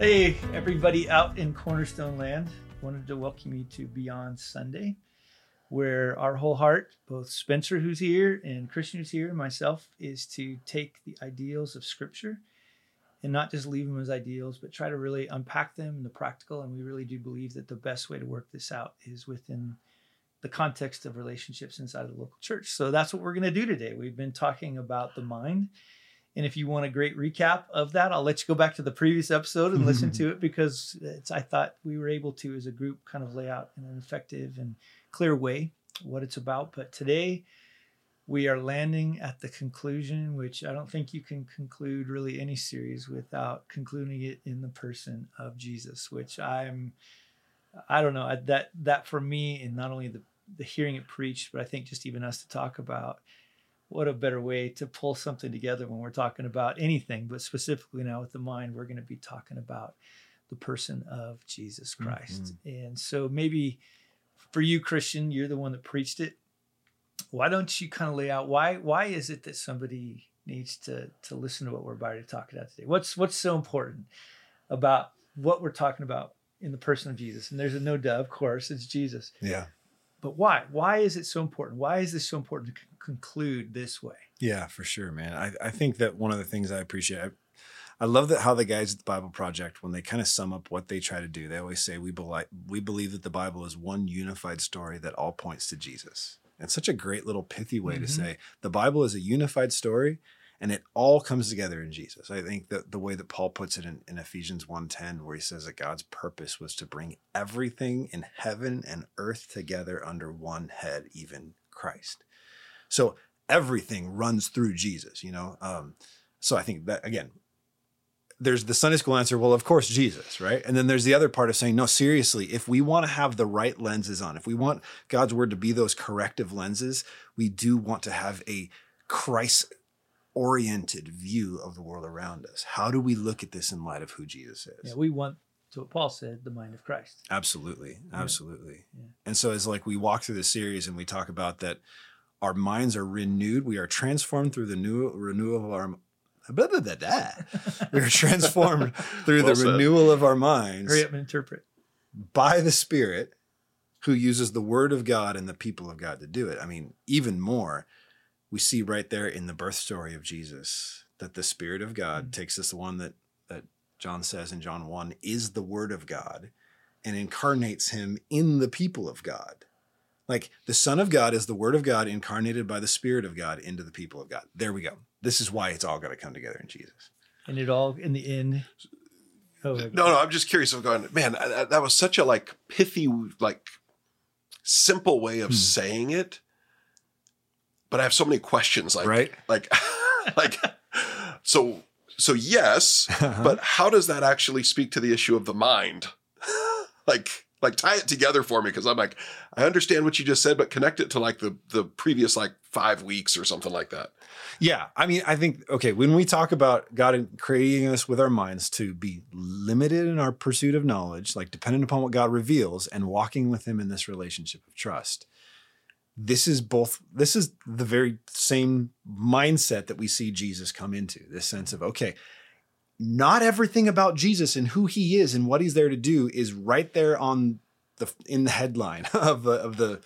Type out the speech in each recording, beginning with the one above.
Hey, everybody out in Cornerstone Land. Wanted to welcome you to Beyond Sunday, where our whole heart, both Spencer, who's here, and Christian, who's here, and myself, is to take the ideals of Scripture and not just leave them as ideals, but try to really unpack them in the practical. And we really do believe that the best way to work this out is within the context of relationships inside of the local church. So that's what we're going to do today. We've been talking about the mind and if you want a great recap of that, I'll let you go back to the previous episode and listen to it because it's, I thought we were able to, as a group, kind of lay out in an effective and clear way what it's about. But today, we are landing at the conclusion, which I don't think you can conclude really any series without concluding it in the person of Jesus, which I'm, I don't know, that, that for me, and not only the, the hearing it preached, but I think just even us to talk about what a better way to pull something together when we're talking about anything, but specifically now with the mind, we're going to be talking about the person of Jesus Christ. Mm-hmm. And so maybe for you, Christian, you're the one that preached it. Why don't you kind of lay out why why is it that somebody needs to to listen to what we're about to talk about today? What's what's so important about what we're talking about in the person of Jesus? And there's a no doubt, of course, it's Jesus. Yeah. But why? Why is it so important? Why is this so important to conclude this way. Yeah, for sure, man. I, I think that one of the things I appreciate, I, I love that how the guys at the Bible Project, when they kind of sum up what they try to do, they always say we believe we believe that the Bible is one unified story that all points to Jesus. And such a great little pithy way mm-hmm. to say the Bible is a unified story and it all comes together in Jesus. I think that the way that Paul puts it in, in Ephesians 1:10, where he says that God's purpose was to bring everything in heaven and earth together under one head, even Christ. So everything runs through Jesus, you know? Um, so I think that, again, there's the Sunday school answer, well, of course, Jesus, right? And then there's the other part of saying, no, seriously, if we want to have the right lenses on, if we want God's word to be those corrective lenses, we do want to have a Christ oriented view of the world around us. How do we look at this in light of who Jesus is? Yeah, we want to what Paul said, the mind of Christ. Absolutely. Absolutely. Yeah. And so as like we walk through this series and we talk about that our minds are renewed. We are transformed through the new renewal of our blah, blah, blah, blah. we are transformed through well the said. renewal of our minds. Hurry up and interpret. By the Spirit, who uses the Word of God and the people of God to do it. I mean, even more, we see right there in the birth story of Jesus that the Spirit of God mm-hmm. takes this one that that John says in John 1 is the Word of God and incarnates him in the people of God. Like the Son of God is the Word of God incarnated by the Spirit of God into the people of God. There we go. This is why it's all got to come together in Jesus. And it all in the end. Oh, no, no, I'm just curious. I'm going, man, that, that was such a like pithy, like simple way of hmm. saying it. But I have so many questions. Like, right? Like, like, so, so yes, uh-huh. but how does that actually speak to the issue of the mind? like, like tie it together for me because I'm like, I understand what you just said, but connect it to like the the previous like five weeks or something like that. Yeah, I mean, I think okay when we talk about God creating us with our minds to be limited in our pursuit of knowledge, like dependent upon what God reveals, and walking with Him in this relationship of trust. This is both. This is the very same mindset that we see Jesus come into. This sense of okay, not everything about Jesus and who he is and what he's there to do is right there on the in the headline of the of the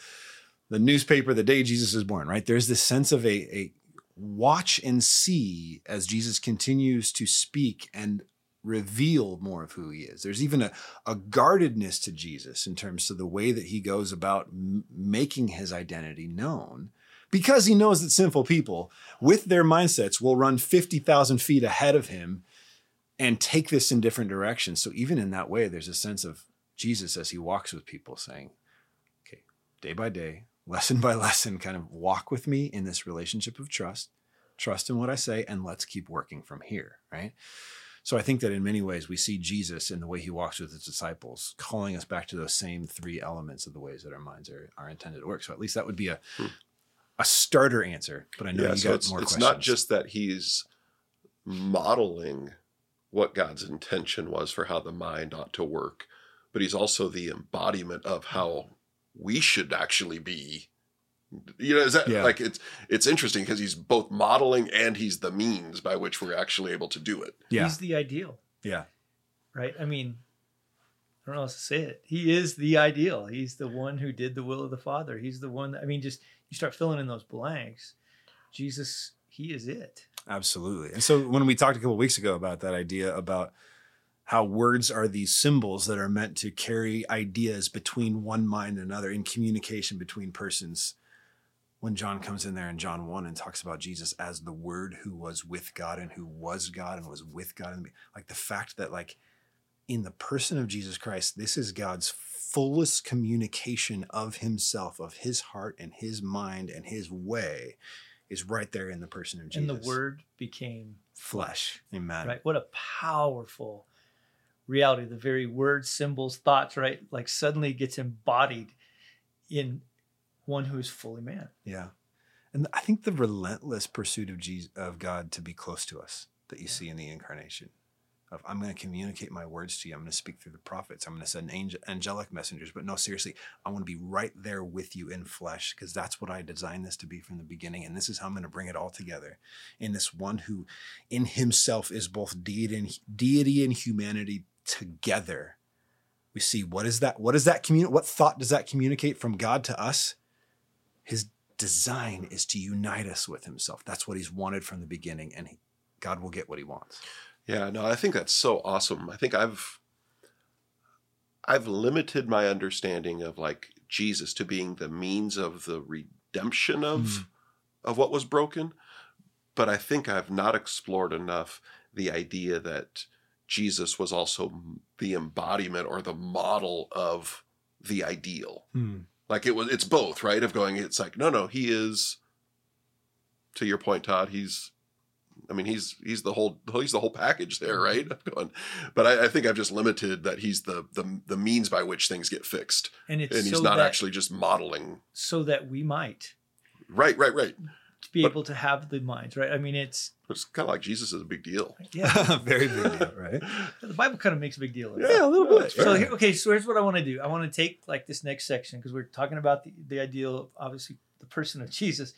the newspaper the day Jesus is born, right? There's this sense of a, a watch and see as Jesus continues to speak and reveal more of who he is. There's even a, a guardedness to Jesus in terms of the way that he goes about m- making his identity known because he knows that sinful people with their mindsets will run 50,000 feet ahead of him and take this in different directions. So even in that way, there's a sense of Jesus as he walks with people saying, okay, day by day, lesson by lesson, kind of walk with me in this relationship of trust, trust in what I say, and let's keep working from here, right? So I think that in many ways we see Jesus in the way he walks with his disciples, calling us back to those same three elements of the ways that our minds are, are intended to work. So at least that would be a hmm. a starter answer. But I know yeah, you so got it's, more it's questions. not just that he's modeling what God's intention was for how the mind ought to work, but he's also the embodiment of how we should actually be. You know, is that yeah. like it's it's interesting because he's both modeling and he's the means by which we're actually able to do it. Yeah. He's the ideal. Yeah. right? I mean, I don't know how else to say it. He is the ideal. He's the one who did the will of the Father. He's the one that, I mean, just you start filling in those blanks. Jesus, he is it. Absolutely. And so when we talked a couple of weeks ago about that idea about how words are these symbols that are meant to carry ideas between one mind and another in communication between persons. When John comes in there in John 1 and talks about Jesus as the word who was with God and who was God and was with God and like the fact that like in the person of Jesus Christ, this is God's fullest communication of himself, of his heart and his mind and his way is right there in the person of Jesus. And the word became flesh. Amen. Right. What a powerful reality. The very words, symbols, thoughts, right? Like suddenly gets embodied in one who is fully man. Yeah. And I think the relentless pursuit of Jesus, of God to be close to us that you yeah. see in the incarnation of I'm going to communicate my words to you. I'm going to speak through the prophets. I'm going to send angel, angelic messengers. But no, seriously, I want to be right there with you in flesh because that's what I designed this to be from the beginning. And this is how I'm going to bring it all together in this one who in himself is both deity and, deity and humanity together. We see what is that? What is that? What thought does that communicate from God to us? His design is to unite us with himself. That's what he's wanted from the beginning. And he, God will get what he wants. Yeah, no, I think that's so awesome. I think I've I've limited my understanding of like Jesus to being the means of the redemption of mm. of what was broken, but I think I've not explored enough the idea that Jesus was also the embodiment or the model of the ideal. Mm. Like it was it's both, right? Of going it's like no no, he is to your point Todd, he's I mean, he's he's the whole he's the whole package there, mm-hmm. right? Going, but I, I, think I've just limited that he's the the the means by which things get fixed, and, and he's so not actually just modeling, so that we might, right, right, right, to be but, able to have the minds, right? I mean, it's it's kind of like Jesus is a big deal, yeah, very big deal, right? the Bible kind of makes a big deal, of yeah, a little bit. So here, okay, so here's what I want to do. I want to take like this next section because we're talking about the the ideal, obviously, the person of Jesus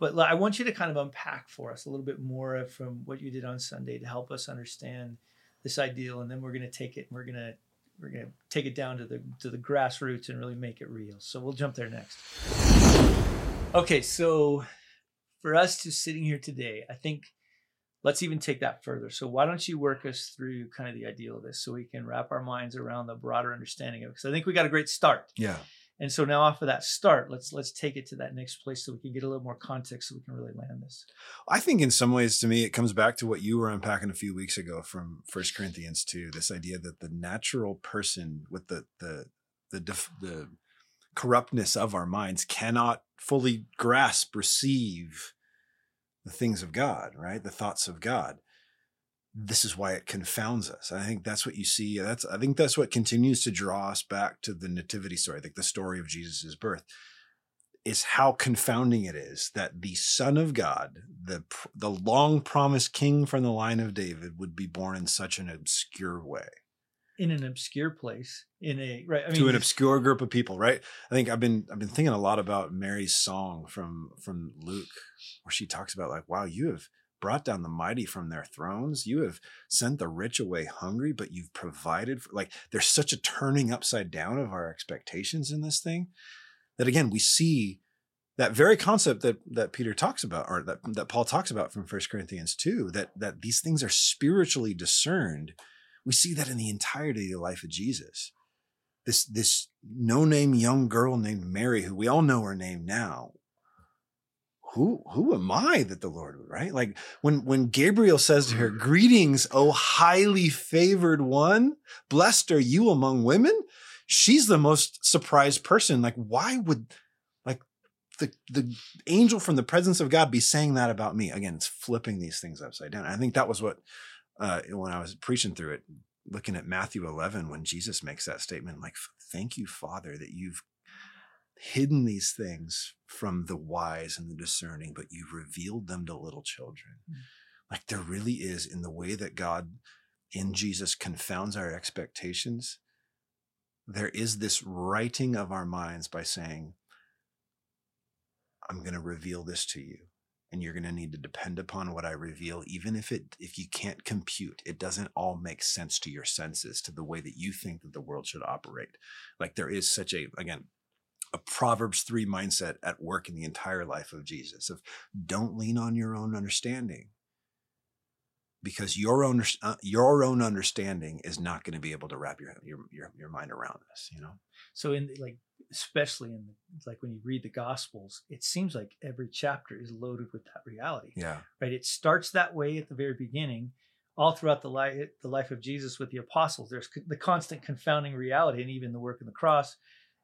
but I want you to kind of unpack for us a little bit more from what you did on Sunday to help us understand this ideal, and then we're going to take it and we're going to we're going to take it down to the to the grassroots and really make it real. So we'll jump there next. Okay, so for us to sitting here today, I think let's even take that further. So why don't you work us through kind of the ideal of this so we can wrap our minds around the broader understanding of it? Because I think we got a great start. Yeah. And so now off of that start, let's let's take it to that next place so we can get a little more context so we can really land this. I think in some ways to me it comes back to what you were unpacking a few weeks ago from First Corinthians 2, this idea that the natural person with the the the def, the corruptness of our minds cannot fully grasp, receive the things of God, right? The thoughts of God this is why it confounds us. I think that's what you see. That's I think that's what continues to draw us back to the nativity story, like the story of Jesus' birth, is how confounding it is that the Son of God, the the long promised King from the line of David, would be born in such an obscure way. In an obscure place, in a right, I mean, to an obscure group of people, right? I think I've been I've been thinking a lot about Mary's song from from Luke, where she talks about like, wow, you have brought down the mighty from their thrones. You have sent the rich away hungry, but you've provided for, like there's such a turning upside down of our expectations in this thing that again we see that very concept that that Peter talks about or that, that Paul talks about from First Corinthians 2 that that these things are spiritually discerned. We see that in the entirety of the life of Jesus. This this no-name young girl named Mary, who we all know her name now, who who am I that the Lord would right? Like when when Gabriel says to her, mm. "Greetings, O highly favored one, blessed are you among women." She's the most surprised person. Like, why would like the the angel from the presence of God be saying that about me? Again, it's flipping these things upside down. I think that was what uh, when I was preaching through it, looking at Matthew 11, when Jesus makes that statement, I'm like, thank you, Father, that you've hidden these things from the wise and the discerning, but you've revealed them to little children. Mm. Like there really is in the way that God in Jesus confounds our expectations. There is this righting of our minds by saying, I'm going to reveal this to you and you're going to need to depend upon what I reveal even if it if you can't compute it doesn't all make sense to your senses to the way that you think that the world should operate. Like there is such a again a proverbs 3 mindset at work in the entire life of Jesus of don't lean on your own understanding because your own uh, your own understanding is not going to be able to wrap your, your your your mind around this you know So in the, like especially in the, like when you read the gospels, it seems like every chapter is loaded with that reality. yeah Right? It starts that way at the very beginning, all throughout the life the life of Jesus with the apostles. There's co- the constant confounding reality and even the work of the cross.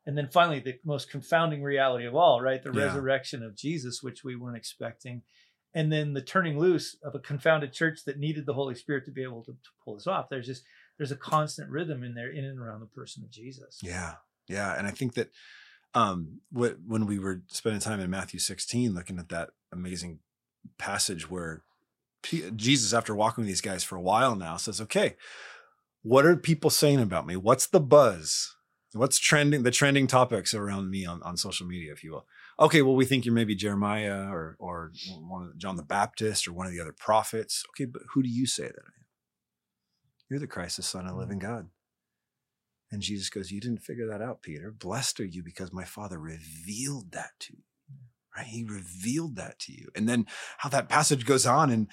And then finally the most confounding reality of all, right? The Yeah. resurrection of Jesus, which we weren't expecting. And then the turning loose of a confounded church that needed the Holy Spirit to be able to, to pull this off. There's just there's a constant rhythm in there in and around the person of Jesus. Yeah, yeah, and I think that um, what, when we were spending time in Matthew 16, looking at that amazing passage where P- Jesus, after walking with these guys for a while now, says, "Okay, what are people saying about me? What's the buzz? What's trending? The trending topics around me on, on social media, if you will. Okay, well, we think you're maybe Jeremiah or or one of John the Baptist or one of the other prophets. Okay, but who do you say that I am? You're the Christ, the Son of the mm-hmm. living God." And Jesus goes, You didn't figure that out, Peter. Blessed are you because my Father revealed that to you. Right? He revealed that to you. And then how that passage goes on and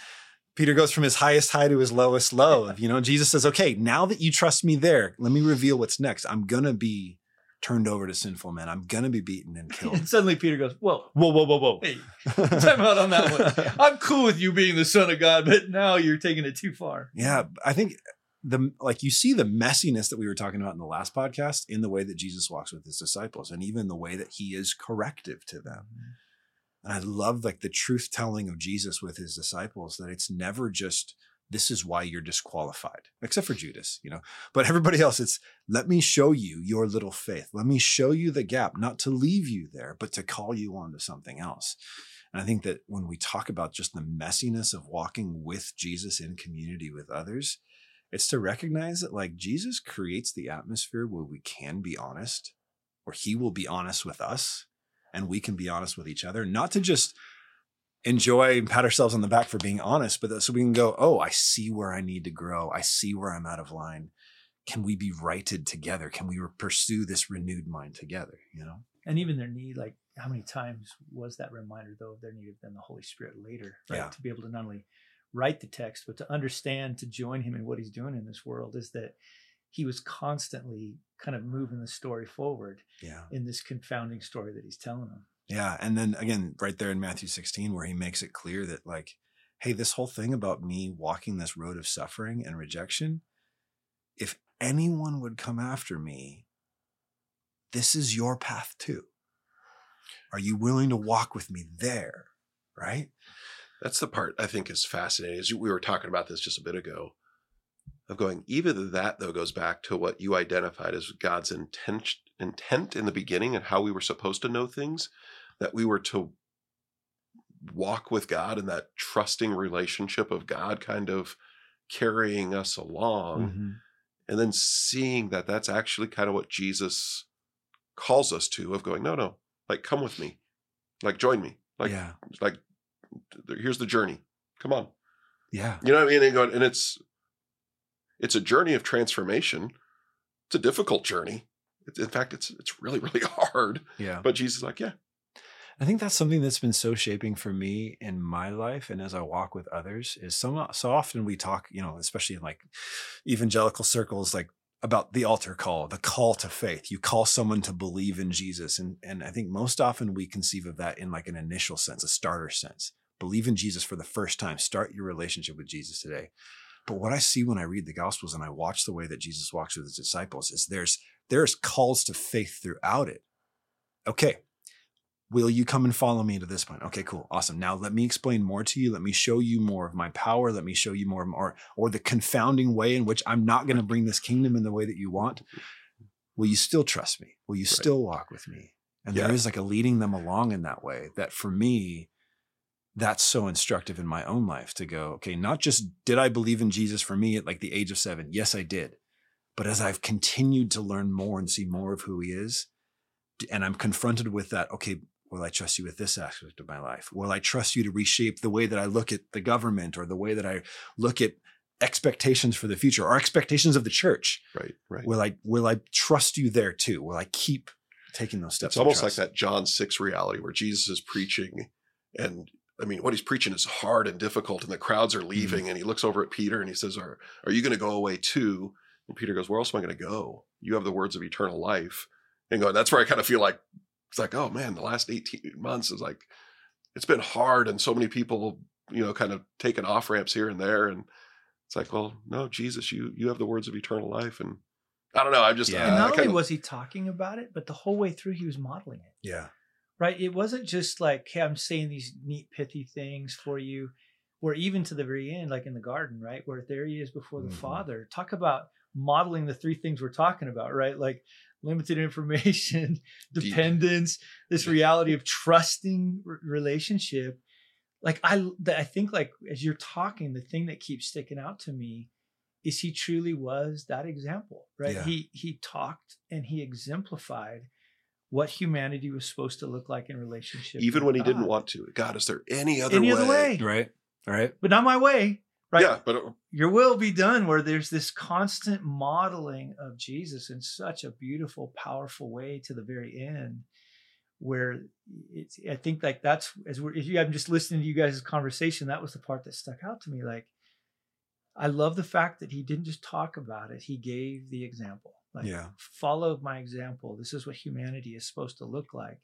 Peter goes from his highest high to his lowest low. You know, Jesus says, Okay, now that you trust me there, let me reveal what's next. I'm gonna be turned over to sinful men. I'm gonna be beaten and killed. And suddenly Peter goes, Whoa, whoa, whoa, whoa, whoa. hey, time out on that one. I'm cool with you being the son of God, but now you're taking it too far. Yeah, I think the like you see the messiness that we were talking about in the last podcast in the way that Jesus walks with his disciples and even the way that he is corrective to them. Mm-hmm. And I love like the truth telling of Jesus with his disciples that it's never just this is why you're disqualified, except for Judas, you know. But everybody else, it's let me show you your little faith. Let me show you the gap, not to leave you there, but to call you on to something else. And I think that when we talk about just the messiness of walking with Jesus in community with others, it's to recognize that like Jesus creates the atmosphere where we can be honest, or he will be honest with us, and we can be honest with each other, not to just enjoy and pat ourselves on the back for being honest, but so we can go, oh, I see where I need to grow. I see where I'm out of line. Can we be righted together? Can we pursue this renewed mind together? You know? And even their need, like how many times was that reminder though of their need of then the Holy Spirit later, right? Yeah. To be able to not only write the text, but to understand, to join him in what he's doing in this world is that he was constantly kind of moving the story forward Yeah. in this confounding story that he's telling them. Yeah. And then again, right there in Matthew 16, where he makes it clear that, like, hey, this whole thing about me walking this road of suffering and rejection, if anyone would come after me, this is your path too. Are you willing to walk with me there? Right? That's the part I think is fascinating. As we were talking about this just a bit ago, of going, even that though goes back to what you identified as God's intent, intent in the beginning and how we were supposed to know things, that we were to walk with God in that trusting relationship of God kind of carrying us along Mm-hmm. and then seeing that that's actually kind of what Jesus calls us to of going no no like come with me like join me like yeah. like here's the journey come on Yeah. you know what i mean and, going, and it's it's a journey of transformation it's a difficult journey in fact it's it's really really hard Yeah. but jesus is like yeah I think that's something that's been so shaping for me in my life and as I walk with others is so so often we talk, you know, especially in like evangelical circles like about the altar call, the call to faith. You call someone to believe in Jesus and and I think most often we conceive of that in like an initial sense, a starter sense. Believe in Jesus for the first time, start your relationship with Jesus today. But what I see when I read the gospels and I watch the way that Jesus walks with his disciples is there's there's calls to faith throughout it. Okay, Will you come and follow me to this point? Okay, cool. Awesome. Now let me explain more to you. Let me show you more of my power. Let me show you more of or, or the confounding way in which I'm not going to bring this kingdom in the way that you want. Will you still trust me? Will you Right. still walk with me? And Yeah. there is like a leading them along in that way that for me, that's so instructive in my own life to go, okay, not just did I believe in Jesus for me at like the age of seven? Yes, I did. But as I've continued to learn more and see more of who he is, and I'm confronted with that, okay, Will I trust you with this aspect of my life? Will I trust you to reshape the way that I look at the government or the way that I look at expectations for the future or expectations of the church? Right. Right. Will I will I trust you there too? Will I keep taking those steps? it's almost like that John 6 reality where Jesus is preaching and I mean, what he's preaching is hard and difficult, and the crowds are leaving. And he looks over at Peter and he says, Are, are you going to go away too? And Peter goes, Where else am I going to go? You have the words of eternal life. And going, that's where I kind of feel like it's like, oh man, the last 18 months is like it's been hard and so many people, you know, kind of taking off ramps here and there. And it's like, well, no, Jesus, you you have the words of eternal life. And I don't know. I'm just Yeah. And uh, not I only kinda- was he talking about it, but the whole way through he was modeling it. Yeah. Right? It wasn't just like, hey, I'm saying these neat, pithy things for you, or even to the very end, like in the garden, right? Where there he is before the Mhm. Father. Talk about modeling the three things we're talking about, right? Like limited information, dependence, this reality of trusting r- relationship. Like I, I think like as you're talking, the thing that keeps sticking out to me is he truly was that example, right? Yeah. He he talked and he exemplified what humanity was supposed to look like in relationship. even with when he didn't want to. God, is there any other any way? other way, Right. Right. but not my way, right? Yeah, but uh, Your will be done. Where there's this constant modeling of Jesus in such a beautiful, powerful way to the very end. Where it's, I think like that's as we're, if you, I'm just listening to you guys' conversation. That was the part that stuck out to me. Like, I love the fact that he didn't just talk about it; he gave the example. Like, Yeah. follow my example. This is what humanity is supposed to look like.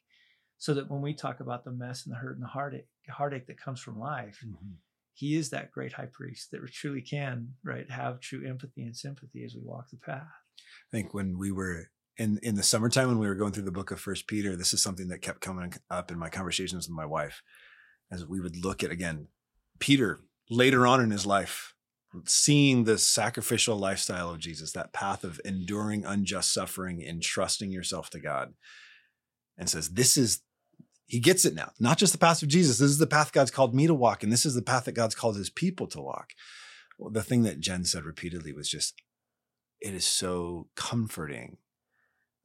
So that when we talk about the mess and the hurt and the heartache, heartache that comes from life, Mhm. he is that great high priest that truly can, right, have true empathy and sympathy as we walk the path. I think when we were in in the summertime when we were going through the book of First Peter, this is something that kept coming up in my conversations with my wife, as we would look at again Peter later on in his life, seeing the sacrificial lifestyle of Jesus, that path of enduring unjust suffering and trusting yourself to God, and says, "This is." He gets it now. Not just the path of Jesus. This is the path God's called me to walk, and this is the path that God's called His people to walk. Well, the thing that Jen said repeatedly was just, it is so comforting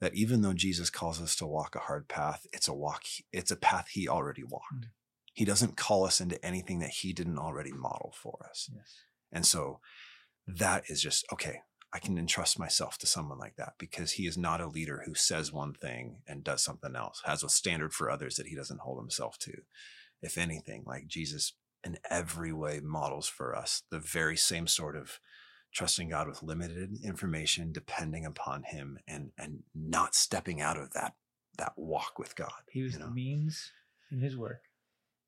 that even though Jesus calls us to walk a hard path, it's a walk, it's a path he already walked. Mm. He doesn't call us into anything that he didn't already model for us. Yes. And so that is just okay. I can entrust myself to someone like that because he is not a leader who says one thing and does something else, has a standard for others that he doesn't hold himself to. If anything, like Jesus in every way models for us the very same sort of trusting God with limited information, depending upon him and and not stepping out of that that walk with God. He was you the means in his work,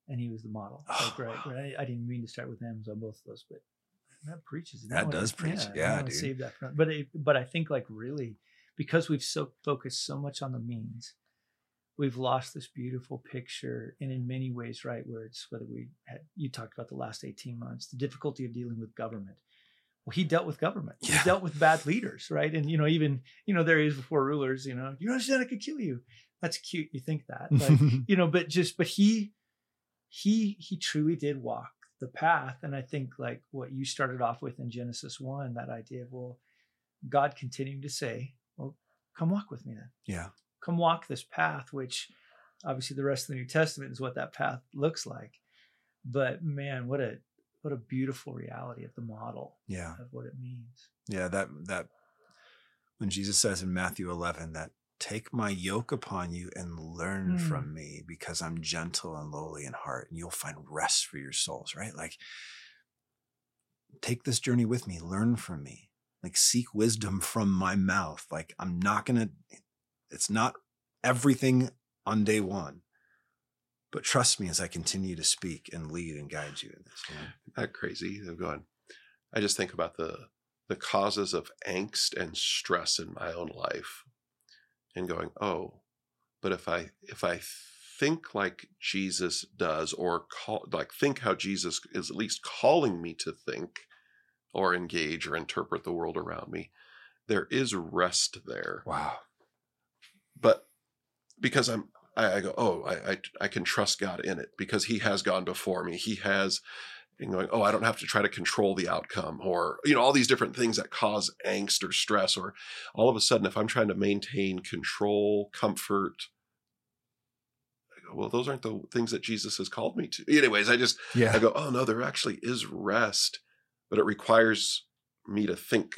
and he was the model. Oh, Like, right, wow. right. I didn't mean to start with M's on both of those, but that preaches. That does preach. I Yeah, dude. Save that for, but it, but I think like really, because we've so focused so much on the means, we've lost this beautiful picture. And in many ways, right, where it's whether we had you talked about the last eighteen months, the difficulty of dealing with government. Well, he dealt with government. Yeah. He dealt with bad leaders, right? And you know, even you know, there he is before rulers. You know, you understand I could kill you. That's cute. You think that, like, you know, but just but he he he truly did walk the path. And I think like what you started off with in Genesis one, that idea of well, God continuing to say, Well, come walk with me then. yeah. Come walk this path, which obviously the rest of the New Testament is what that path looks like. But man, what a what a beautiful reality of the model Yeah. of what it means. Yeah, that that when Jesus says in Matthew 11 that take my yoke upon you and learn Hmm. from me because I'm gentle and lowly in heart and you'll find rest for your souls, right? Like take this journey with me, learn from me. Like seek wisdom from my mouth. Like I'm not going to it's not everything on day 1. But trust me as I continue to speak and lead and guide you in this. you know? that crazy. I'm going. I just think about the the causes of angst and stress in my own life, and going, oh, but if I if I think like Jesus does, or call like think how Jesus is at least calling me to think, or engage or interpret the world around me, there is rest there. Wow. But because I'm I, I go, oh, I, I I can trust God in it because He has gone before me. He has and going, oh, I don't have to try to control the outcome, or you know, all these different things that cause angst or stress, or all of a sudden, if I'm trying to maintain control, comfort, I well, those aren't the things that Jesus has called me to. Anyways, I just Yeah. I go, oh no, there actually is rest, but it requires me to think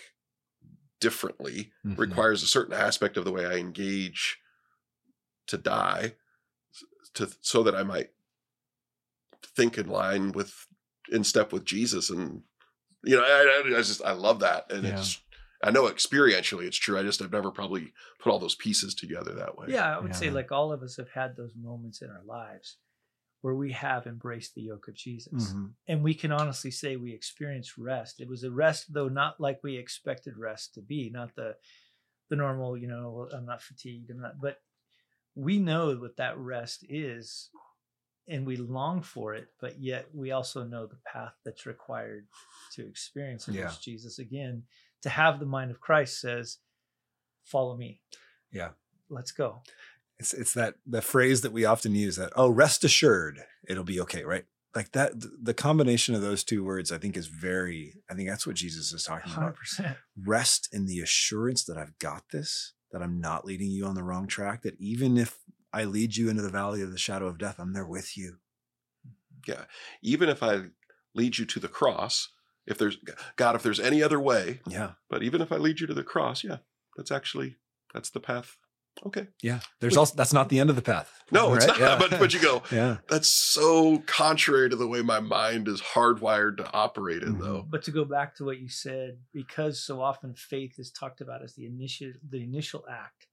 differently. Mhm. Requires a certain aspect of the way I engage to die, to so that I might think in line with in step with Jesus and you know I, I, I just I love that and Yeah. it's I know experientially it's true I just I've never probably put all those pieces together that way Yeah, I would say like all of us have had those moments in our lives where we have embraced the yoke of Jesus. Mhm. And we can honestly say we experienced rest. It was a rest though not like we expected rest to be, not the the normal, you know, I'm not fatigued, I'm not but we know what that rest is and we long for it, but yet we also know the path that's required to experience it, Yeah. which Jesus again to have the mind of Christ says, follow me. Yeah. Let's go. It's it's that the phrase that we often use that oh rest assured it'll be okay right like that the combination of those two words I think is very I think that's what Jesus is talking Hundred about percent. rest in the assurance that I've got this that I'm not leading you on the wrong track that even if I lead you into the valley of the shadow of death. I'm there with you. Yeah. even if I lead you to the cross if there's God if there's any other way yeah. but even if I lead you to the cross yeah that's actually that's the path. Okay. Yeah. There's Which- also that's not the end of the path. No it's not Yeah. but but you go. Yeah. That's so contrary to the way my mind is hardwired to operate in though. Mm-hmm. But to go back to what you said, because so often faith is talked about as the initial the initial act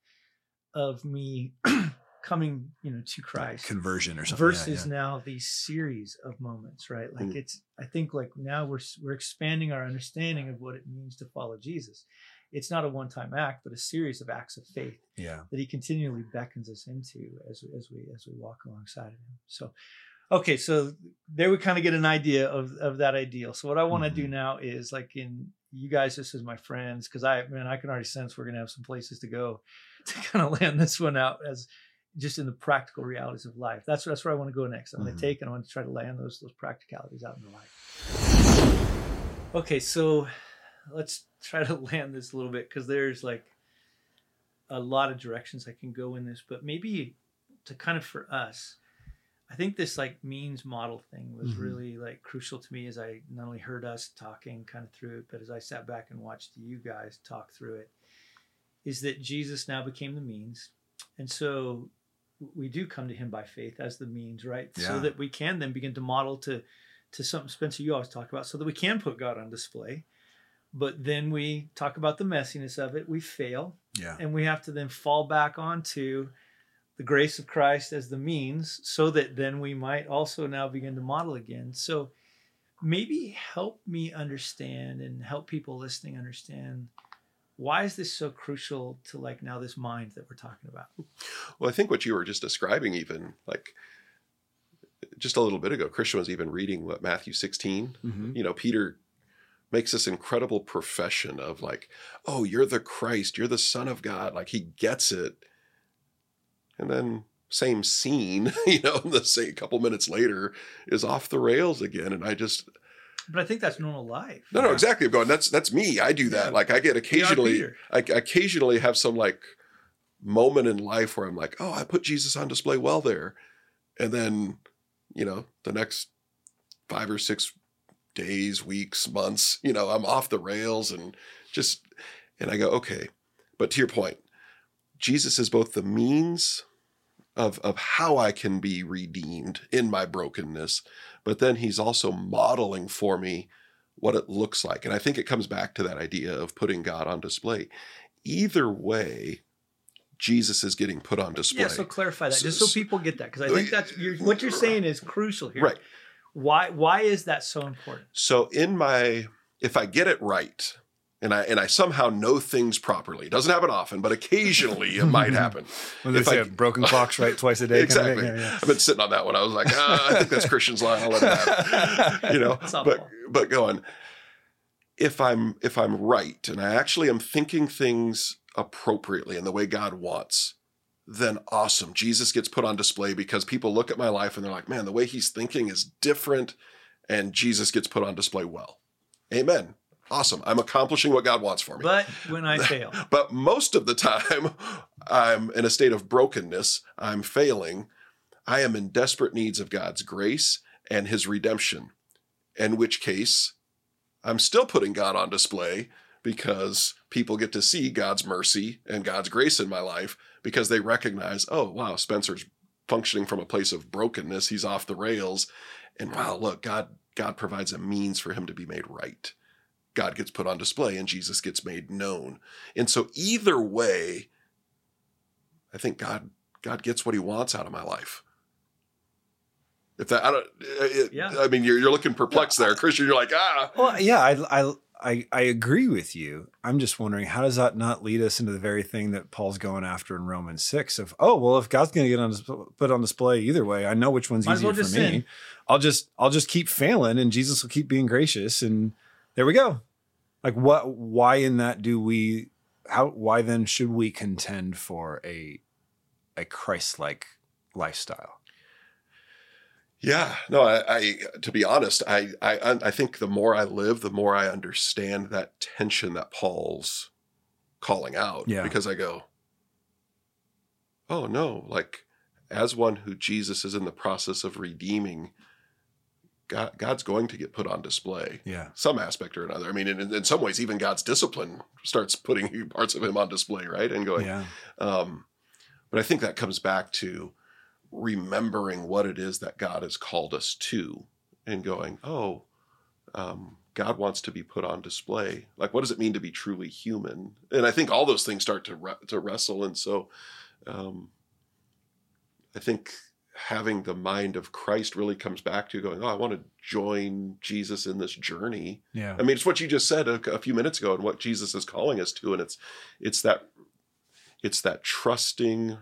of me coming, you know, to Christ. conversion or something Yeah, versus yeah. now these series of moments right like Mm. it's i think like now we're we're expanding our understanding of what it means to follow jesus it's not a one-time act but a series of acts of faith yeah that he continually beckons us into as as we as we walk alongside of him so okay so there we kind of get an idea of of that ideal so what i want to do Mhm. now is like in you guys just as my friends because i man i can already sense we're gonna have some places to go to kind of land this one out as just in the practical realities of life that's that's where i want to go next i'm Mhm. going to take and i want to try to land those those practicalities out in the life okay so let's try to land this a little bit because there's like a lot of directions I can go in this, but maybe to kind of for us, I think this like means model thing was Mhm. really like crucial to me as I not only heard us talking kind of through it, but as I sat back and watched you guys talk through it, is that Jesus now became the means. And so we do come to him by faith as the means, right? Yeah. So that we can then begin to model to to something Spencer you always talk about, so that we can put God on display. But then we talk about the messiness of it. We fail yeah and we have to then fall back onto the grace of Christ as the means so that then we might also now begin to model again. So maybe help me understand and help people listening understand why is this so crucial to like now this mind that we're talking about? Well, I think what you were just describing, even like just a little bit ago, Christian was even reading what Matthew 16. Mhm. You know, Peter makes this incredible profession of like, oh, you're the Christ, you're the Son of God. Like he gets it. And then same scene, you know, the same couple minutes later is off the rails again. And I just But I think that's normal life. no, no, Yeah. exactly. I'm going, that's that's me. I do that. Yeah. Like I get occasionally I occasionally have some like moment in life where I'm like, oh, I put Jesus on display well there. And then, you know, the next five or six days, weeks, months, you know, I'm off the rails and just, and I go, okay. But to your point, Jesus is both the means of, of how I can be redeemed in my brokenness, but then he's also modeling for me what it looks like. And I think it comes back to that idea of putting God on display. Either way, Jesus is getting put on display. Yeah, so clarify that So- just so people get that because I think that's you're, what you're saying is crucial here. Right. Why why is that so important? So in my if I get it right and I and I somehow know things properly, it doesn't happen often, but occasionally it might happen. Well, they If say I- a broken clock's right twice a day. kind of exactly. Yeah, yeah. I've been sitting on that one. I was like, ah, I think that's Christian's line. I'll let it happen. You know, Softball. but but going, if I'm if I'm right and I actually am thinking things appropriately in the way God wants, then awesome. Jesus gets put on display because people look at my life and they're like, man, the way he's thinking is different, and Jesus gets put on display well. Amen. Awesome. I'm accomplishing what God wants for me. But when I fail, But most of the time, I'm in a state of brokenness. I'm failing. I am in desperate needs of God's grace and his redemption. In which case, I'm still putting God on display because people get to see God's mercy and God's grace in my life because they recognize, oh, wow, Spencer's functioning from a place of brokenness. He's off the rails. And wow, look, God God provides a means for him to be made right. God gets put on display and Jesus gets made known. And so either way, I think God God gets what he wants out of my life. If that I don't it, Yeah. I mean you're you're looking perplexed there, Christian. You're like, ah, Well, yeah, I, I, I, I agree with you. I'm just wondering how does that not lead us into the very thing that Paul's going after in Romans six? Of oh well, if God's going to get on put on display either way, I know which one's Might easier well for me. sin. I'll just I'll just keep failing, and Jesus will keep being gracious, and there we go. Like what? Why in that do we? How? Why then should we contend for a a Christ like lifestyle? Yeah, no, I, I to be honest, I, I I think the more I live, the more I understand that tension that Paul's calling out. Yeah. Because I go, oh no, like as one who Jesus is in the process of redeeming, God, God's going to get put on display. Yeah. Some aspect or another. I mean, in, in some ways, even God's discipline starts putting parts of him on display, right? And going, Yeah. um, but I think that comes back to remembering what it is that God has called us to and going, oh, um, God wants to be put on display. Like, what does it mean to be truly human? And I think all those things start to re- to wrestle. And so, um, I think having the mind of Christ really comes back to going, oh, I want to join Jesus in this journey. Yeah. I mean, it's what you just said a, a few minutes ago, and what Jesus is calling us to, and it's it's that it's that trusting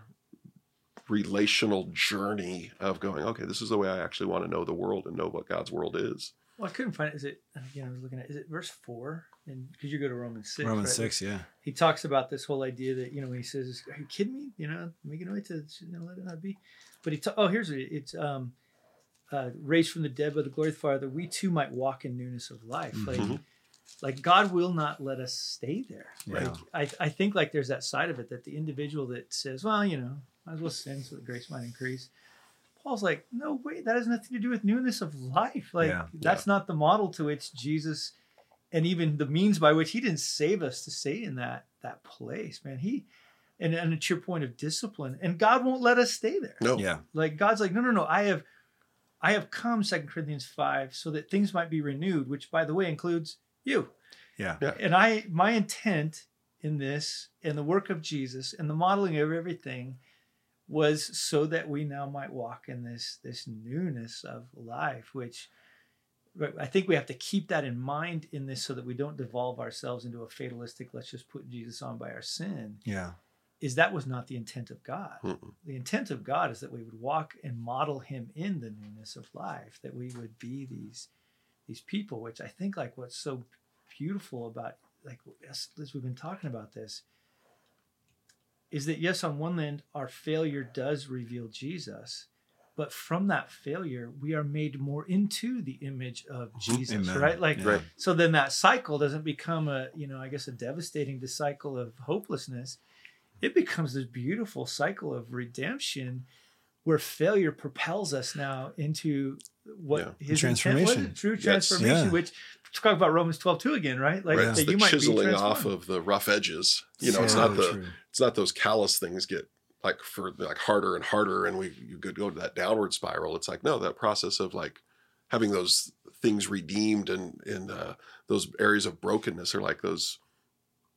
relational journey of going, okay, this is the way I actually want to know the world and know what God's world is. Well, I couldn't find it. Is it again? I was looking at. Is it verse four? And because you go to Romans six. Romans right? six. Yeah. He talks about this whole idea that you know when he says, "Are you kidding me? You know, making a way to you know, let it not be." But he ta- oh here's it. It's um, uh, raised from the dead by the glory of the Father. We too might walk in newness of life. Like Mhm. like God will not let us stay there. Yeah. Like I, I think like there's that side of it that the individual that says, well, you know, might as well sin so that grace might increase. Paul's like, no, way, that has nothing to do with newness of life. Like Yeah. that's not the model to which Jesus and even the means by which he didn't save us to stay in that that place, man. He and, and it's your point of discipline. And God won't let us stay there. No, Yeah. Like God's like, no, no, no. I have, I have come, Second Corinthians five, so that things might be renewed. Which, by the way, includes you. Yeah. Yeah. And I, my intent in this, in the work of Jesus, and the modeling of everything, was so that we now might walk in this this newness of life. Which I think we have to keep that in mind in this, so that we don't devolve ourselves into a fatalistic. Let's just put Jesus on by our sin Yeah. Is that was not the intent of God. Mm-mm. The intent of God is that we would walk and model him in the newness of life, that we would be these these people, which I think like what's so beautiful about like as, as we've been talking about this is that yes, on one end, our failure does reveal Jesus, but from that failure, we are made more into the image of Mhm. Jesus, Amen. right? Like Yeah. So then that cycle doesn't become a you know i guess a devastating cycle of hopelessness it becomes this beautiful cycle of redemption where failure propels us now into what Yeah. his Transformation. intent was, true Yes. transformation Yeah. which talk about romans 12 2 again right like right. that the you might be chiseling off of the rough edges. You know, it's not the true. it's not those callous things get like for like harder and harder, and we you could go to that downward spiral. It's like no, that process of like having those things redeemed and and uh, those areas of brokenness are like those.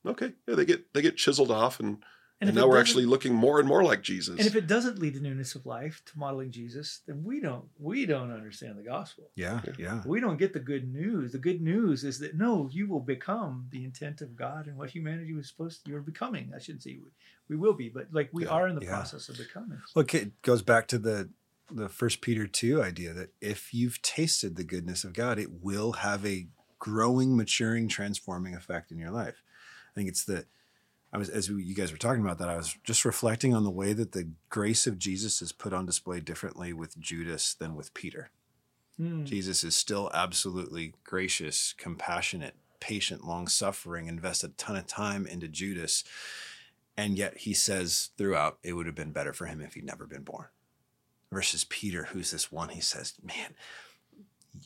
Okay, yeah, they get they get chiseled off, and and, if now we're actually looking more and more like Jesus. and if it doesn't lead to newness of life to modeling jesus then we don't we don't understand the gospel Yeah. Yeah. we don't get the good news. The good news is that no, you will become the intent of God and what humanity was supposed to, you're becoming. I shouldn't say we, we will be, but like we Yeah. are in the Yeah. process of becoming. Look, it goes back to the the First Peter two idea that if you've tasted the goodness of God, it will have a growing, maturing, transforming effect in your life. I think it's the I was as we, you guys were talking about that, I was just reflecting on the way that the grace of Jesus is put on display differently with Judas than with Peter. Hmm. Jesus is still absolutely gracious, compassionate, patient, long suffering, invests a ton of time into Judas. And yet he says throughout, it would have been better for him if he'd never been born. versus Peter, who's this one, he says, man,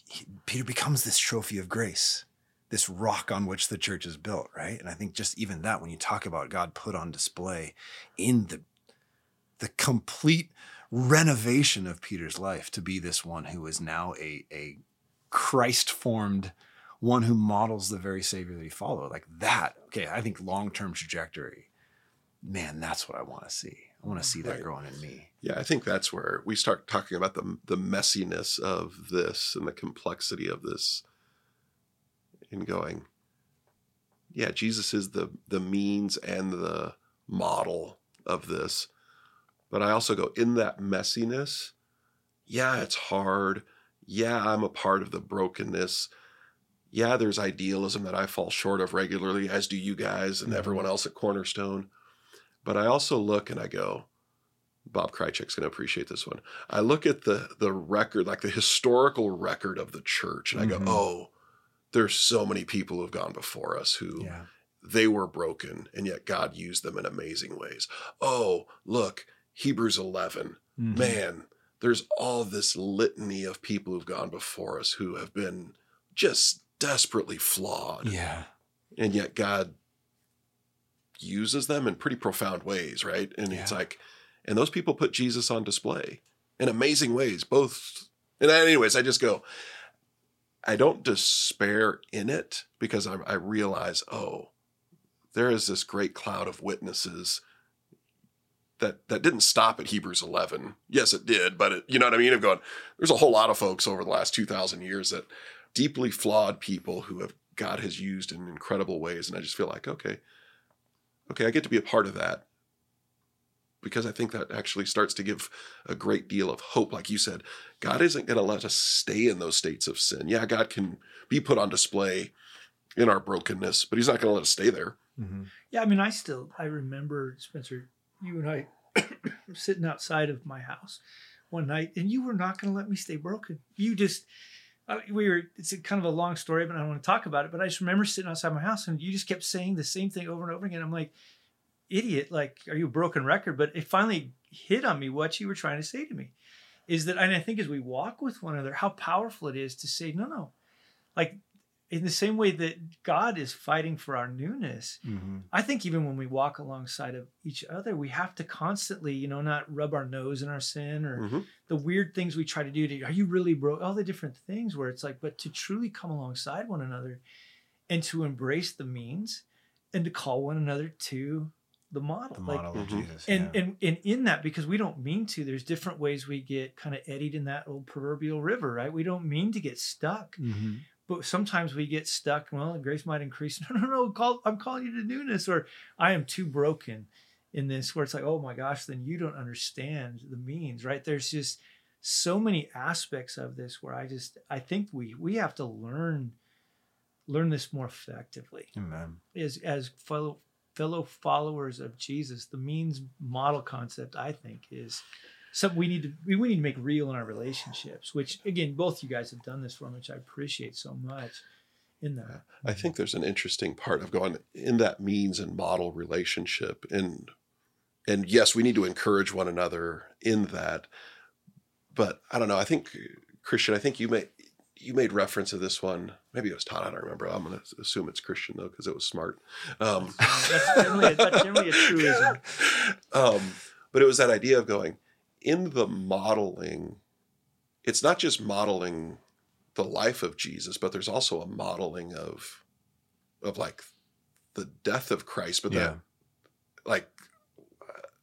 he, Peter becomes this trophy of grace, this rock on which the church is built, right? And I think just even that, when you talk about God put on display in the the complete renovation of Peter's life to be this one who is now a, a Christ formed one who models the very Savior that he followed. Like that, okay, I think long term trajectory, man, that's what I want to see. I want to see that Right. growing in me. Yeah, I think that's where we start talking about the the messiness of this and the complexity of this and going, yeah, Jesus is the the means and the model of this. But I also go in that messiness, yeah, it's hard. Yeah, I'm a part of the brokenness. Yeah, there's idealism that I fall short of regularly, as do you guys and Mhm. everyone else at Cornerstone. But I also look and I go, Bob Krychek's going to appreciate this one. I look at the the record, like the historical record of the church, and I go, "Oh, there's so many people who've gone before us who Yeah. they were broken, and yet God used them in amazing ways." Oh, look, Hebrews 11. Mhm. Man, there's all this litany of people who've gone before us who have been just desperately flawed, Yeah. and yet God uses them in pretty profound ways, right? And it's like, and those people put Jesus on display in amazing ways, both. And anyways, I just go, I don't despair in it because I, I realize, oh, there is this great cloud of witnesses that that didn't stop at Hebrews 11. Yes, it did, but it, you know what I mean? Of going, there's a whole lot of folks over the last 2,000 years that deeply flawed people who have God has used in incredible ways, and I just feel like, okay, okay, I get to be a part of that because I think that actually starts to give a great deal of hope. Like you said, God isn't going to let us stay in those states of sin. Yeah, God can be put on display in our brokenness, but He's not going to let us stay there. Mhm. Yeah, I mean, I still I remember Spencer, you and I sitting outside of my house one night, and you were not going to let me stay broken. You just we were. It's a kind of a long story, but I don't want to talk about it. But I just remember sitting outside my house, and you just kept saying the same thing over and over again. I'm like, idiot! Like, are you a broken record? But it finally hit on me what you were trying to say to me. Is that, and I think as we walk with one another, how powerful it is to say, no, no, like in the same way that God is fighting for our newness, Mhm. I think even when we walk alongside of each other, we have to constantly, you know, not rub our nose in our sin or Mhm. the weird things we try to do to, are you really broke? All the different things where it's like, but to truly come alongside one another and to embrace the means and to call one another to the model. The Like, model of Mhm. Jesus. and, yeah. and and in that, because we don't mean to, there's different ways we get kind of eddied in that old proverbial river, right? We don't mean to get stuck Mhm. but sometimes we get stuck. Well, grace might increase. No, no, no. Call, I'm calling you to newness, or I am too broken in this. Where it's like, oh my gosh, then you don't understand the means, right? There's just so many aspects of this where I just I think we we have to learn learn this more effectively Amen. as as fellow fellow followers of Jesus. The means model concept, I think, is something we need to we need to make real in our relationships. Which again, both you guys have done this for which I appreciate so much. In that, I think there's an interesting part of going in that means and model relationship and and yes, we need to encourage one another in that. But I don't know. I think Christian, I think you made you made reference to this one. Maybe it was Todd. I don't remember. I'm going to assume it's Christian though because it was smart. Um, that's generally a, that's generally a truism. um, but it was that idea of going in the modeling. It's not just modeling the life of Jesus, but there's also a modeling of of like the death of Christ, but Yeah. that like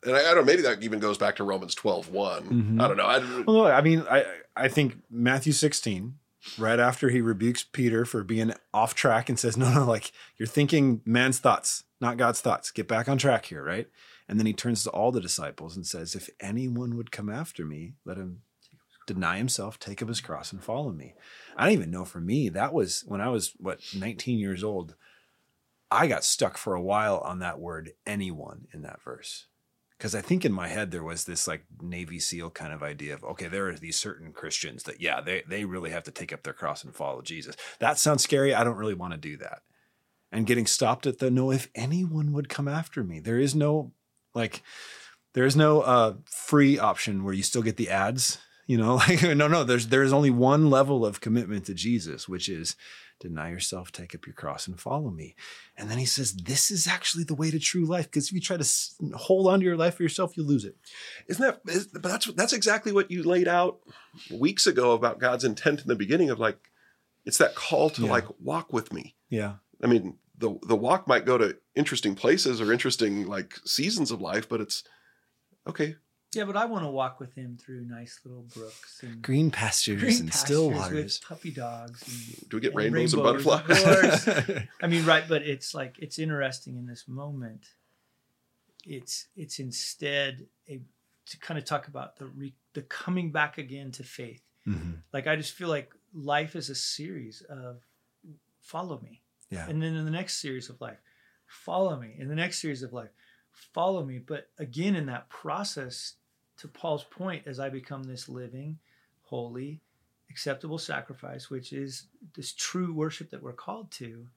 and I, I don't know, maybe that even goes back to Romans 12, Mhm. I don't know. I Well, no, I mean, I I think Matthew 16, right after he rebukes Peter for being off track and says, "No, no, like you're thinking man's thoughts, not God's thoughts. Get back on track here, right?" And then he turns to all the disciples and says, "If anyone would come after me, let him deny himself, take up his cross, and follow me." I don't even know. For me, that was when I was what 19 years old. I got stuck for a while on that word "anyone" in that verse because I think in my head there was this like Navy SEAL kind of idea of okay, there are these certain Christians that yeah, they they really have to take up their cross and follow Jesus. That sounds scary. I don't really want to do that. And getting stopped at the no, if anyone would come after me, there is no like There is no uh, free option where you still get the ads. You know, like no, no. There's there is only one level of commitment to Jesus, which is deny yourself, take up your cross, and follow me. And then he says, this is actually the way to true life. Because if you try to hold on to your life for yourself, you lose it. Isn't that? Is, but that's that's exactly what you laid out weeks ago about God's intent in the beginning of like, it's that call to Yeah. like walk with me. Yeah, I mean, the the walk might go to interesting places or interesting like seasons of life, but it's okay. Yeah, but I want to walk with him through nice little brooks and green pastures green and pastures still with waters. puppy dogs. And, Do we get and rainbows, and rainbows, of butterflies? I mean, right, but it's like it's interesting in this moment. It's it's instead a to kind of talk about the re, the coming back again to faith. Mhm. Like I just feel like life is a series of follow me, Yeah, and then in the next series of life, follow me. In the next series of life, follow me. But again, in that process, to Paul's point, as I become this living, holy, acceptable sacrifice, which is this true worship that we're called to,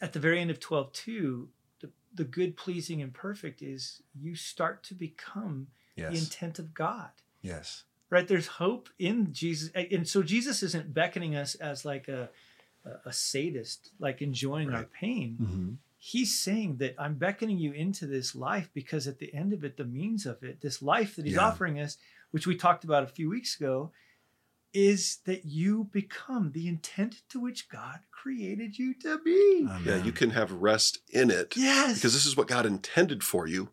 at the very end of 12 2, the, the good, pleasing, and perfect is you start to become the intent of God. yes, Right? There's hope in Jesus. And so Jesus isn't beckoning us as like a, a, a sadist, like enjoying our Right. pain Mhm. He's saying that I'm beckoning you into this life because at the end of it, the means of it, this life that he's Yeah. offering us, which we talked about a few weeks ago, is that you become the intent to which God created you to be. Amen. Yeah, you can have rest in it yes. because this is what God intended for you.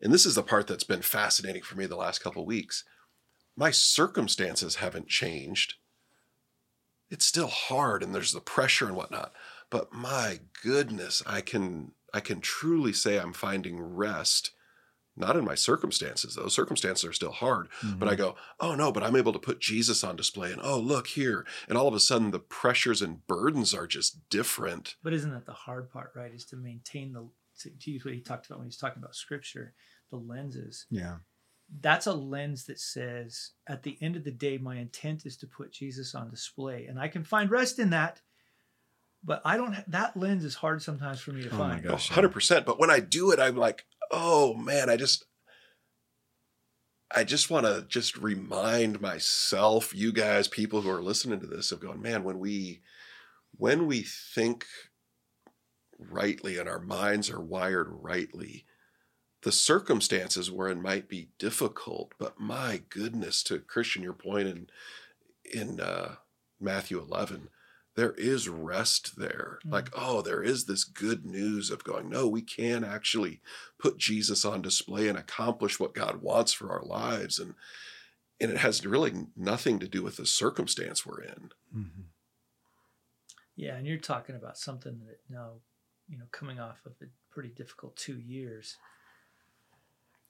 And this is the part that's been fascinating for me the last couple of weeks. My circumstances haven't changed. It's still hard and there's the pressure and whatnot. But my goodness, I can I can truly say I'm finding rest. Not in my circumstances, though. Circumstances are still hard. But I Mm-hmm. go, oh no, but I'm able to put Jesus on display and oh, look here. And all of a sudden the pressures and burdens are just different. but isn't that the hard part, right? Is to maintain the, to, to use what he talked about when he's talking about scripture, the lenses. yeah, that's a lens that says at the end of the day my intent is to put jesus on display and i can find rest in that but i don't that lens is hard sometimes for me to Oh my find God. Gosh, hundred percent. But when I do it, I'm like, oh man, I just, I just want to just remind myself, you guys, people who are listening to this, of going, man, when we, when we think rightly and our minds are wired rightly, the circumstances where it might be difficult, but my goodness, to Christian, your point in in uh, Matthew eleven, there is rest there. Mm. Like, oh, there is this good news of going, no, we can actually put Jesus on display and accomplish what God wants for our lives. And and it has really nothing to do with the circumstance we're in. Mhm. yeah and you're talking about something that now you know coming off of a pretty difficult two years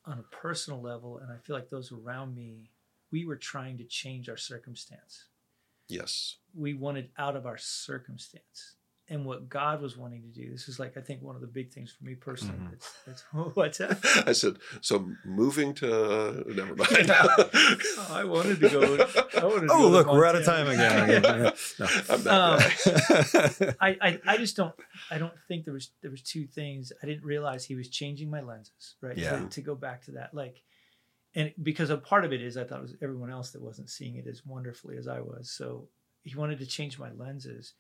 on a personal level and i feel like those around me we were trying to change our circumstance Yes. we wanted out of our circumstance and what god was wanting to do this is like i think one of the big things for me personally Mhm. that's, that's what's that I said, so moving to never mind. Oh, I wanted to go. I wanted to Oh, go to look, we're out of time again. I'm that Um. I, I, I just don't I don't think there was there was two things. I didn't realize he was changing my lenses, right? Yeah. To, to go back to that. Like and because a part of it is I thought it was everyone else that wasn't seeing it as wonderfully as I was. So he wanted to change my lenses.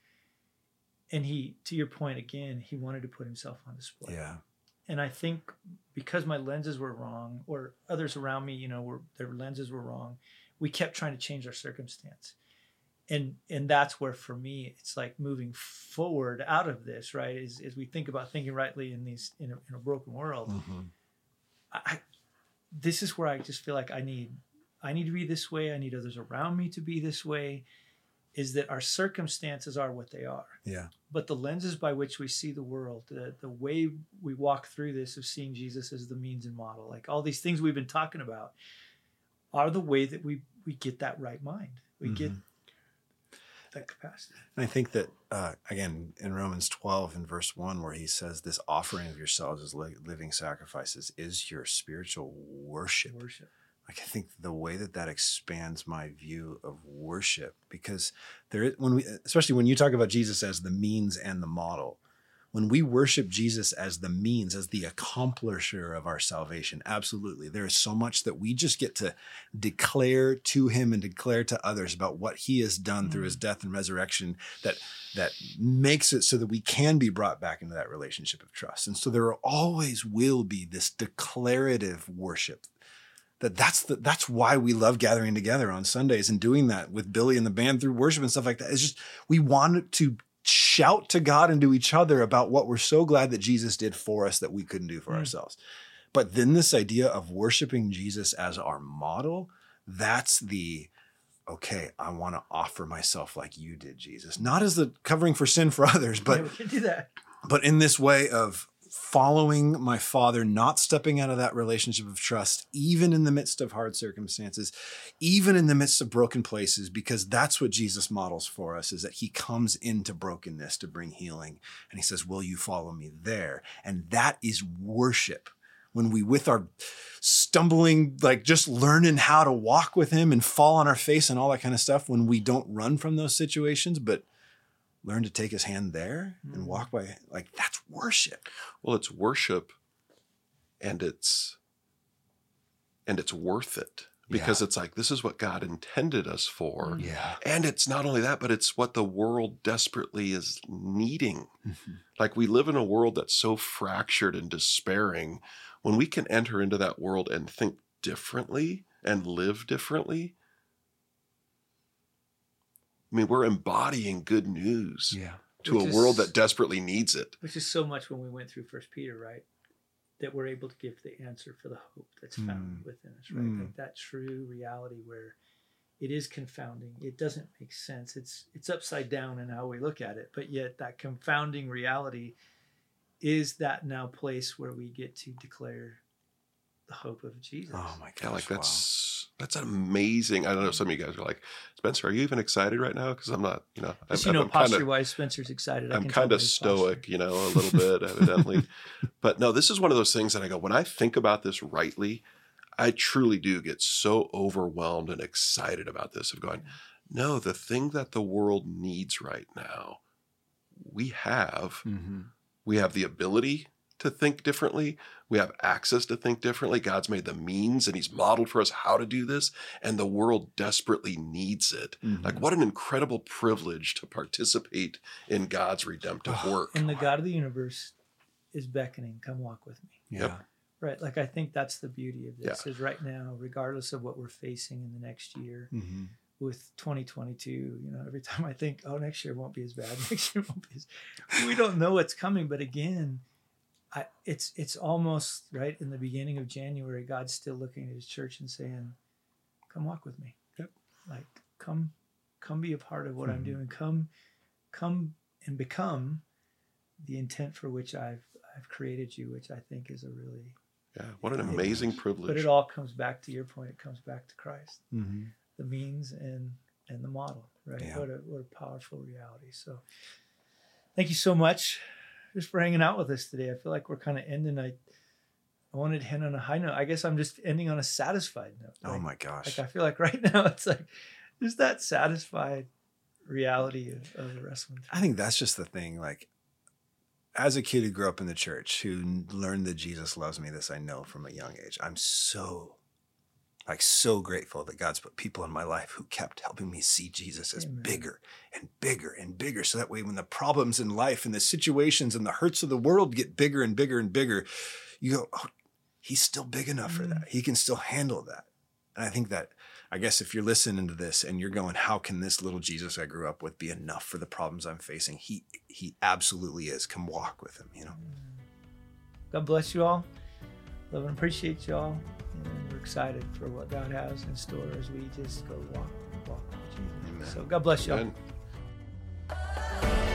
And he, to your point again, he wanted to put himself on display. yeah, and I think because my lenses were wrong, or others around me, you know, were their lenses were wrong, we kept trying to change our circumstance, and and that's where for me it's like moving forward out of this, right? As as we think about thinking rightly in these in a, in a broken world, Mhm. I, I this is where I just feel like I need I need to be this way. I need others around me to be this way. Is that our circumstances are what they are yeah, but the lenses by which we see the world, the, the way we walk through this of seeing Jesus as the means and model, like all these things we've been talking about, are the way that we we get that right mind. We get Mhm. That capacity. And I think that uh, again in Romans 12 in verse 1 where he says this offering of yourselves as li- living sacrifices is your spiritual worship. Worship. Like I think the way that that expands my view of worship because there is when we especially when you talk about Jesus as the means and the model when we worship Jesus as the means, as the accomplisher of our salvation, absolutely. There is so much that we just get to declare to him and declare to others about what he has done through his mm. death and resurrection that that makes it so that we can be brought back into that relationship of trust. And so there always will be this declarative worship that that's the, that's why we love gathering together on Sundays and doing that with Billy and the band through worship and stuff like that. It's just we want to shout to God and to each other about what we're so glad that Jesus did for us that we couldn't do for Mm. ourselves. But then this idea of worshiping Jesus as our model, that's the okay, I want to offer myself like you did, Jesus. Not as the covering for sin for others, but yeah, we can do that. but in this way of following my father, not stepping out of that relationship of trust, even in the midst of hard circumstances, even in the midst of broken places, because that's what Jesus models for us is that he comes into brokenness to bring healing. And he says, Will you follow me there? And that is worship. When we, with our stumbling, like just learning how to walk with him and fall on our face and all that kind of stuff, when we don't run from those situations, but learn to take his hand there and Mm. walk by like that's worship Well, it's worship and it's and it's worth it because it's like this is what God intended us for. yeah And it's not only that, but it's what the world desperately is needing. Like we live in a world that's so fractured and despairing. When we can enter into that world and think differently and live differently, I mean, we're embodying good news yeah to Which a world that desperately needs it. Which is so much when we went through First Peter, right? That we're able to give the answer for the hope that's found Mm. within us, right? Mm. Like that true reality where it is confounding. It doesn't make sense. It's it's upside down in how we look at it, but yet that confounding reality is that now place where we get to declare the hope of Jesus. oh my Yeah, like wow. That's amazing. I don't know. Some of you guys are like, Spencer, are you even excited right now? Because I'm not. You know, I'm, you know, I'm kinda- posture wise, Spencer's excited. I I'm kind of stoic, posture. you know, a little bit, evidently. But no, this is one of those things that I go, when I think about this rightly, I truly do get so overwhelmed and excited about this of going, no, the thing that the world needs right now, we have. Mhm. We have the ability to think differently. We have access to think differently. God's made the means and He's modeled for us how to do this. And the world desperately needs it. Mhm. Like, what an incredible privilege to participate in God's redemptive Oh, work. And the God of the universe is beckoning, come walk with me. yeah Right. Like I think that's the beauty of this is right now, regardless of what we're facing in the next year Mhm. with 2022, you know, every time I think, oh, next year won't be as bad. Next year won't be as we don't know what's coming. But again, I it's it's almost right in the beginning of January, God's still looking at his church and saying, Come walk with me. Yep. Like come come be a part of what I'm Mhm. doing. Come come and become the intent for which I've I've created you, which I think is a really Yeah, what an amazing privilege. But it all comes back to your point, it comes back to Christ Mhm. the means and and the model right Yeah. what a what a powerful reality so thank you so much just for hanging out with us today i feel like we're kind of ending i i wanted to end on a high note i guess i'm just ending on a satisfied note oh my gosh like i feel like right now it's like just that satisfied reality of, of wrestling I think that's just the thing. Like, as a kid who grew up in the church, who learned that Jesus loves me, this I know from a young age. I'm so, like, so grateful that God's put people in my life who kept helping me see Jesus as Amen. bigger and bigger and bigger. So that way, when the problems in life and the situations and the hurts of the world get bigger and bigger and bigger, you go, oh, he's still big enough for Mm. that. He can still handle that. And I think that I guess if you're listening to this and you're going, how can this little Jesus I grew up with be enough for the problems I'm facing? He he absolutely is. Come walk with him, you know. god bless you all love and appreciate y'all. And we're excited for what God has in store as we just go walk, walk with Jesus. Amen. So God bless y'all. Amen.